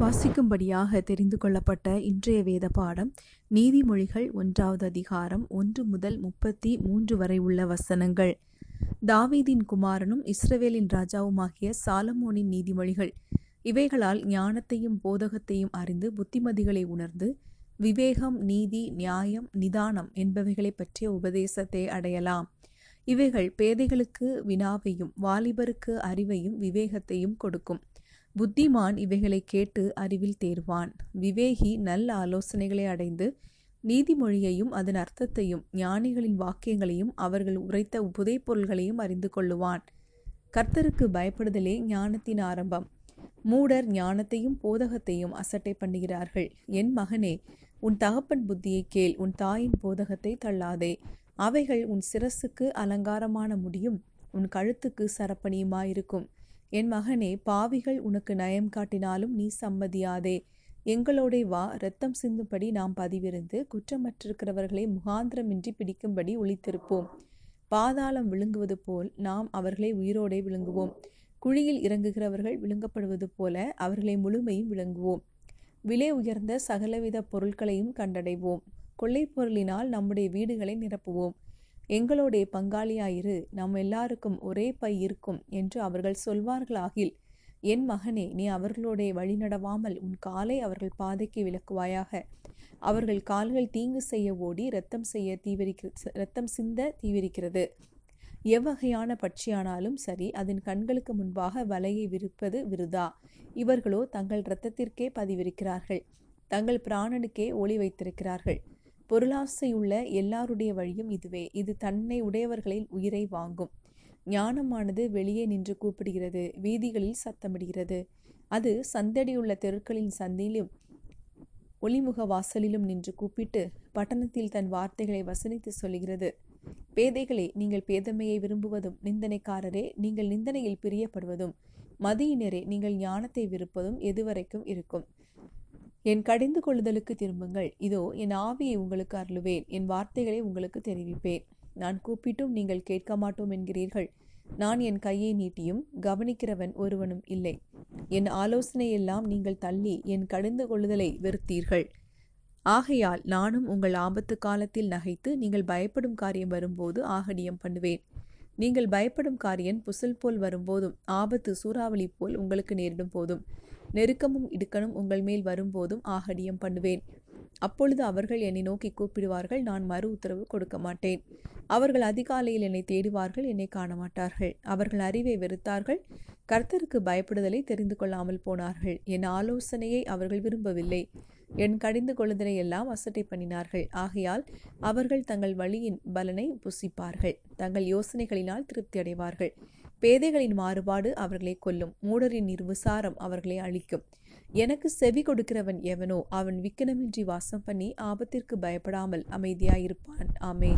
வாசிக்கும்படியாக தெரிந்து கொள்ளப்பட்ட இன்றைய வேத பாடம் நீதிமொழிகள் ஒன்றாவது அதிகாரம் ஒன்று முதல் முப்பத்தி மூன்று வரை உள்ள வசனங்கள். தாவீதின் குமாரனும் இஸ்ரவேலின் ராஜாவுமாகிய சாலமோனின் நீதிமொழிகள். இவைகளால் ஞானத்தையும் போதகத்தையும் அறிந்து புத்திமதிகளை உணர்ந்து விவேகம் நீதி நியாயம் நிதானம் என்பவைகளை பற்றிய உபதேசத்தை அடையலாம். இவைகள் பேதைகளுக்கு வினாவையும் வாலிபருக்கு அறிவையும் விவேகத்தையும் கொடுக்கும். புத்திமான் இவைகளை கேட்டு அறிவில் தேர்வான். விவேகி நல்ல ஆலோசனைகளை அடைந்து நீதிமொழியையும் அதன் அர்த்தத்தையும் ஞானிகளின் வாக்கியங்களையும் அவர்கள் உரைத்த புதைப்பொருள்களையும் அறிந்து கொள்ளுவான். கர்த்தருக்கு பயப்படுதலே ஞானத்தின் ஆரம்பம். மூடர் ஞானத்தையும் போதகத்தையும் அசட்டை பண்ணுகிறார்கள். என் மகனே உன் தகப்பன் புத்தியை கேள். உன் தாயின் போதகத்தை தள்ளாதே. அவைகள் உன் சிரசுக்கு அலங்காரமான முடியும். உன் கழுத்துக்கு சரப்பணியுமாயிருக்கும். என் மகனே பாவிகள் உனக்கு நயம் காட்டினாலும் நீ சம்மதியாதே. எங்களோடே வா இரத்தம் சிந்தும்படி நாம் பதிவிருந்து குற்றமற்றிருக்கிறவர்களை முகாந்திரமின்றி பிடிக்கும்படி ஒழித்திருப்போம் பாதாளம் விழுங்குவது போல் நாம் அவர்களை உயிரோடே விழுங்குவோம். குழியில் இறங்குகிறவர்கள் விழுங்கப்படுவது போல அவர்களை முழுமையும் விளங்குவோம் விலை உயர்ந்த சகலவித பொருட்களையும் கண்டடைவோம். கொள்ளை பொருளினால் நம்முடைய வீடுகளை நிரப்புவோம். எங்களோடைய பங்காளியாயிரு நம் எல்லாருக்கும் ஒரே பை இருக்கும் என்று அவர்கள் சொல்வார்களாகில் என் மகனே நீ அவர்களுடைய வழி நடவாமல் உன் காலை அவர்கள் பாதைக்கு விளக்குவாயாக. அவர்கள் கால்கள் தீங்கு செய்ய ஓடி ரத்தம் செய்ய தீவிரிக்க ரத்தம் சிந்த தீவிரிக்கிறது. எவ்வகையான பட்சியானாலும் சரி அதன் கண்களுக்கு முன்பாக வலையை விரிப்பது விருதா? இவர்களோ தங்கள் இரத்தத்திற்கே பதிவிருக்கிறார்கள். தங்கள் பிராணனுக்கே ஒளி வைத்திருக்கிறார்கள். பொருளாசையுள்ள எல்லாருடைய வழியும் இதுவே. இது தன்னை உடையவர்களில் உயிரை வாங்கும். ஞானமானது வெளியே நின்று கூப்பிடுகிறது. வீதிகளில் சத்தமிடுகிறது. அது சந்தடியுள்ள தெருக்களின் சந்தையிலும் ஒளிமுக வாசலிலும் நின்று கூப்பிட்டு பட்டணத்தில் தன் வார்த்தைகளை வசனித்து சொல்கிறது பேதைகளே நீங்கள் பேதமையை விரும்புவதும் நிந்தனைக்காரரே நீங்கள் நிந்தனையில் பிரியப்படுவதும் மதியினரே நீங்கள் ஞானத்தை விருப்பதும் எதுவரைக்கும் இருக்கும். என் கடிந்து கொள்ளுதலுக்கு திரும்புங்கள். இதோ என் ஆவியை உங்களுக்கு அருளுவேன். என் வார்த்தைகளை உங்களுக்கு தெரிவிப்பேன். நான் கூப்பிட்டும் நீங்கள் கேட்க மாட்டோம் என்கிறீர்கள். நான் என் கையை நீட்டியும் கவனிக்கிறவன் ஒருவனும் இல்லை. என் ஆலோசனையெல்லாம் நீங்கள் தள்ளி என் கடிந்து கொள்ளுதலை வெறுத்தீர்கள். ஆகையால் நானும் உங்கள் ஆபத்து காலத்தில் நகைத்து நீங்கள் பயப்படும் காரியம் வரும்போது ஆகடியம் பண்ணுவேன். நீங்கள் பயப்படும் காரியன் புசல் போல் வரும்போதும் ஆபத்து சூறாவளி போல் உங்களுக்கு நேரிடும் போதும். நெருக்கமும் இடுக்கணும் உங்கள் மேல் வரும்போதும் ஆகடியம் பண்ணுவேன். அப்பொழுது அவர்கள் என்னை நோக்கி கூப்பிடுவார்கள் நான் மறு உத்தரவு கொடுக்க மாட்டேன். அவர்கள் அதிகாலையில் என்னை தேடுவார்கள் என்னை காண மாட்டார்கள். அவர்கள் அறிவை வெறுத்தார்கள் கர்த்தருக்கு பயப்படுதலை தெரிந்து கொள்ளாமல் போனார்கள். என் ஆலோசனையை அவர்கள் விரும்பவில்லை. என் கடிந்து கொள்ளுதலை எல்லாம் அசட்டை பண்ணினார்கள். ஆகையால் அவர்கள் தங்கள் வழியின் பலனை புசிப்பார்கள். தங்கள் யோசனைகளினால் திருப்தி அடைவார்கள். பேதைகளின் மாறுபாடு அவர்களை கொல்லும். மூடரின் நிர்விசாரம் அவர்களை அழிக்கும். எனக்கு செவி கொடுக்கிறவன் எவனோ அவன் விக்கனமின்றி வாசம் பண்ணி ஆபத்திற்கு பயப்படாமல் அமைதியாயிருப்பான். ஆமே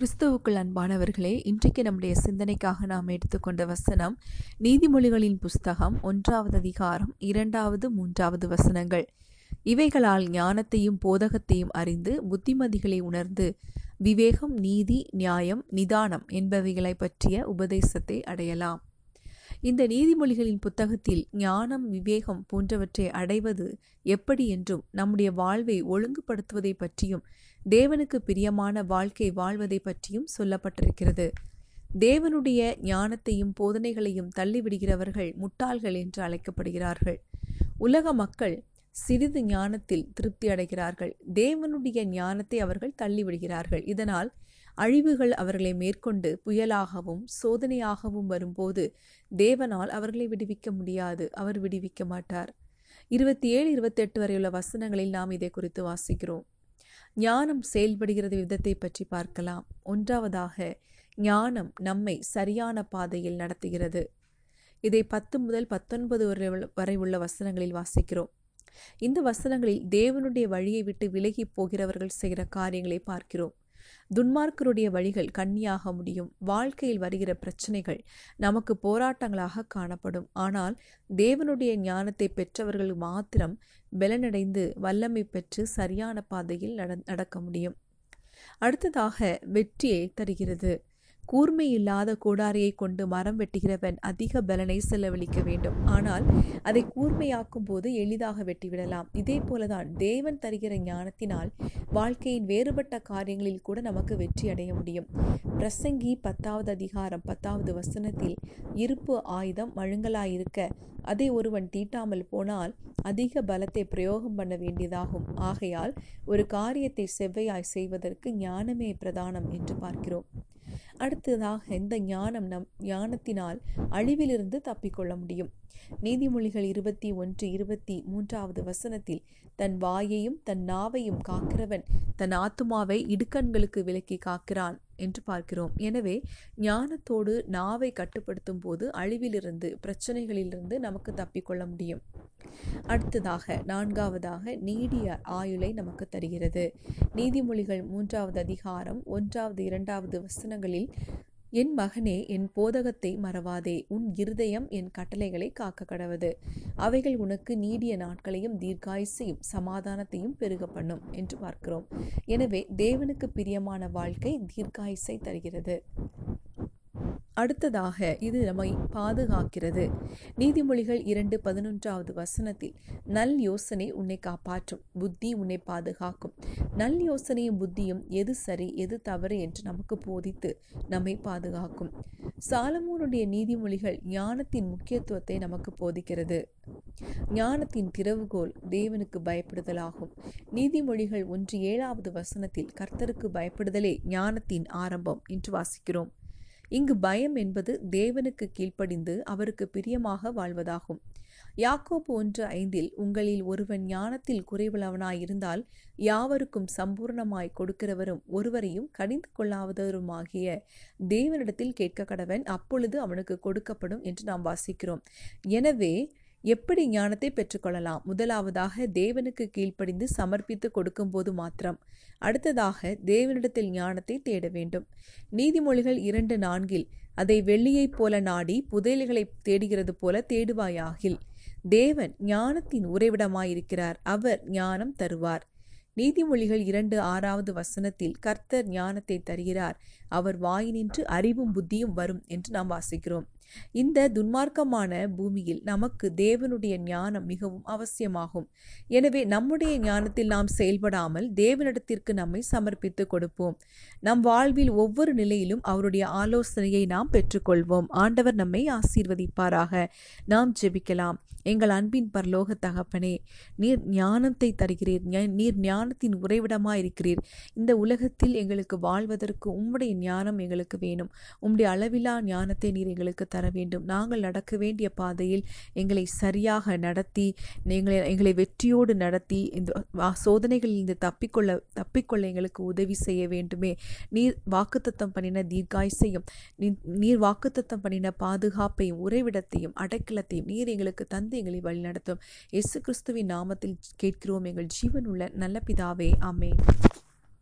கிறிஸ்துவுக்குள் அன்பானவர்களே இன்றைக்கு நம்முடைய சிந்தனைக்காக நாம் எடுத்துக்கொண்ட வசனம் நீதிமொழிகளின் புஸ்தகம் ஒன்றாவது அதிகாரம் இரண்டாவது மூன்றாவது வசனங்கள். இவைகளால் ஞானத்தையும் போதகத்தையும் அறிந்து புத்திமதிகளை உணர்ந்து விவேகம் நீதி நியாயம் நிதானம் என்பவைகளை பற்றிய உபதேசத்தை அடையலாம். இந்த நீதிமொழிகளின் புத்தகத்தில் ஞானம் விவேகம் போன்றவற்றை அடைவது எப்படி என்றும் நம்முடைய வாழ்வை ஒழுங்குபடுத்துவதை பற்றியும் தேவனுக்கு பிரியமான வாழ்க்கை வாழ்வதை பற்றியும் சொல்லப்பட்டிருக்கிறது. தேவனுடைய ஞானத்தையும் போதனைகளையும் தள்ளிவிடுகிறவர்கள் முட்டாள்கள் என்று அழைக்கப்படுகிறார்கள். உலக மக்கள் சிறிது ஞானத்தில் திருப்தி அடைகிறார்கள். தேவனுடைய ஞானத்தை அவர்கள் தள்ளிவிடுகிறார்கள். இதனால் அழிவுகள் அவர்களை மேற்கொண்டு புயலாகவும் சோதனையாகவும் வரும்போது தேவனால் அவர்களை விடுவிக்க முடியாது. அவர் விடுவிக்க மாட்டார். இருபத்தி ஏழு இருபத்தெட்டு வரையுள்ள வசனங்களில் நாம் இதை குறித்து வாசிக்கிறோம். ஞானம் செயல்படுகிறது விதத்தை பற்றி பார்க்கலாம். ஒன்றாவதாக ஞானம் நம்மை சரியான பாதையில் நடத்துகிறது. இதை பத்து முதல் பத்தொன்பது வரை உள்ள வசனங்களில் வாசிக்கிறோம். இந்த வசனங்களில் தேவனுடைய வழியை விட்டு விலகி போகிறவர்கள் செய்கிற காரியங்களை பார்க்கிறோம். துன்மார்க்கருடைய வழிகள் கண்ணியாக முடியும். வாழ்க்கையில் வருகிற பிரச்சனைகள் நமக்கு போராட்டங்களாக காணப்படும். ஆனால் தேவனுடைய ஞானத்தை பெற்றவர்கள் மாத்திரம் பலனடைந்து வல்லமை பெற்று சரியான பாதையில் நட நடக்க முடியும். அடுத்ததாக வெற்றியை தருகிறது. கூர்மை இல்லாத கோடாரியை கொண்டு மரம் வெட்டுகிறவன் அதிக பலனை செலவழிக்க வேண்டும். ஆனால் அதை கூர்மையாக்கும் போது எளிதாக வெட்டிவிடலாம். இதே போலதான் தேவன் தருகிற ஞானத்தினால் வாழ்க்கையின் வேறுபட்ட காரியங்களில் கூட நமக்கு வெற்றி அடைய முடியும். பிரசங்கி பத்தாவது அதிகாரம் பத்தாவது வசனத்தில் இருப்பு ஆயுதம் மழுங்கலாயிருக்க அதை ஒருவன் தீட்டாமல் போனால் அதிக பலத்தை பிரயோகம் பண்ண வேண்டியதாகும். ஆகையால் ஒரு காரியத்தை செவ்வையாய் செய்வதற்கு ஞானமே பிரதானம் என்று பார்க்கிறோம். அடுத்ததாக இந்த ஞானம் நம் ஞானத்தினால் அழிவிலிருந்து தப்பிக்கொள்ள முடியும். நீதிமொழிகள் இருபத்தி ஒன்று இருபத்தி மூன்றாவது வசனத்தில் தன் வாயையும் தன் நாவையும் காக்கிறவன் தன் ஆத்துமாவை இடுக்கண்களுக்கு விலக்கி காக்கிறான். என்று பார்க்கிறோம். எனவே ஞானத்தோடு நாவை கட்டுப்படுத்தும் போது அழிவிலிருந்து பிரச்சனைகளிலிருந்து நமக்கு தப்பிக்கொள்ள முடியும். அடுத்ததாக நான்காவதாக நீடிய ஆயுளை நமக்கு தருகிறது. நீதிமொழிகள் மூன்றாவது அதிகாரம் ஒன்றாவது இரண்டாவது வசனங்களில் என் மகனே என் போதகத்தை மறவாதே. உன் இருதயம் என் கட்டளைகளை காக்க கடவது. அவைகள் உனக்கு நீடிய நாட்களையும் தீர்க்காயுசையும் சமாதானத்தையும் பெருக பண்ணும் என்று பார்க்கிறோம். எனவே தேவனுக்கு பிரியமான வாழ்க்கை தீர்க்காயுசை தருகிறது. அடுத்ததாக இது நம்மை பாதுகாக்கிறது. நீதிமொழிகள் இரண்டு பதினொன்றாவது வசனத்தில் நல் யோசனை உன்னை காப்பாற்றும் புத்தி உன்னை பாதுகாக்கும். நல் யோசனையும் புத்தியும் எது சரி எது தவறு என்று நமக்கு போதித்து நம்மை பாதுகாக்கும். சாலமோனுடைய நீதிமொழிகள் ஞானத்தின் முக்கியத்துவத்தை நமக்கு போதிக்கிறது. ஞானத்தின் திறவுகோல் தேவனுக்கு பயப்படுதலாகும். நீதிமொழிகள் ஒன்று ஏழாவது வசனத்தில் கர்த்தருக்கு பயப்படுதலே ஞானத்தின் ஆரம்பம் என்று வாசிக்கிறோம். இங்கு பயம் என்பது தேவனுக்கு கீழ்ப்படிந்து அவருக்கு பிரியமாக வாழ்வதாகும். யாக்கோப்பு ஒன்று ஐந்தில் உங்களில் ஒருவன் ஞானத்தில் குறைவுள்ளவனாயிருந்தால் யாவருக்கும் சம்பூர்ணமாய் கொடுக்கிறவரும் ஒருவரையும் கடிந்து கொள்ளாதவருமாகிய தேவனிடத்தில் கேட்க கடவன் அப்பொழுது அவனுக்கு கொடுக்கப்படும் என்று நாம் வாசிக்கிறோம். எனவே எப்படி ஞானத்தை பெற்றுக்கொள்ளலாம்? முதலாவதாக தேவனுக்கு கீழ்ப்படிந்து சமர்ப்பித்து கொடுக்கும்போது மாத்திரம். அடுத்ததாக தேவனிடத்தில் ஞானத்தை தேட வேண்டும். நீதிமொழிகள் இரண்டு நான்கில் அதை வெள்ளியைப் போல நாடி புதையல்களை தேடுகிறது போல தேடுவாயாகில் தேவன் ஞானத்தின் உறைவிடமாயிருக்கிறார் அவர் ஞானம் தருவார் நீதிமொழிகள் இரண்டு ஆறாவது வசனத்தில் கர்த்தர் ஞானத்தை தருகிறார் அவர் வாயினின்று அறிவும் புத்தியும் வரும் என்று நாம் வாசிக்கிறோம். இந்த துன்மார்க்கமான பூமியில் நமக்கு தேவனுடைய ஞானம் மிகவும் அவசியமாகும். எனவே நம்முடைய ஞானத்தில் நாம் செயல்படாமல் தேவனிடத்திற்கு நம்மை சமர்ப்பித்து கொடுப்போம். நம் வாழ்வில் ஒவ்வொரு நிலையிலும் அவருடைய ஆலோசனையை நாம் பெற்றுக்கொள்வோம். ஆண்டவர் நம்மை ஆசீர்வதிப்பாராக. நாம் ஜெபிக்கலாம். எங்கள் அன்பின் பரலோக தகப்பனே நீர் ஞானத்தை தருகிறீர். நீர் ஞானத்தின் உறைவிடமாக இருக்கிறீர். இந்த உலகத்தில் எங்களுக்கு வாழ்வதற்கு உம்முடைய ஞானம் எங்களுக்கு வேணும். உம்முடைய அளவிலா ஞானத்தை நீர் எங்களுக்கு தர வேண்டும். நாங்கள் நடக்க வேண்டிய பாதையில் எங்களை சரியாக நடத்தி எங்களை எங்களை வெற்றியோடு நடத்தி இந்த சோதனைகளிலிருந்து தப்பிக்கொள்ள தப்பிக்கொள்ள எங்களுக்கு உதவி செய்ய வேண்டுமே. நீர் வாக்குத்தத்தம் பண்ணின தீர்காய்சையும் நீர் வாக்குத்தத்தம் பண்ணின பாதுகாப்பையும் உறைவிடத்தையும் அடைக்கலத்தையும் நீர் எங்களுக்கு தந்து எங்களை வழிநடத்தும். இயேசு கிறிஸ்துவின் நாமத்தில் கேட்கிறோம். எங்கள் ஜீவனுள்ள நல்ல பிதாவே அமே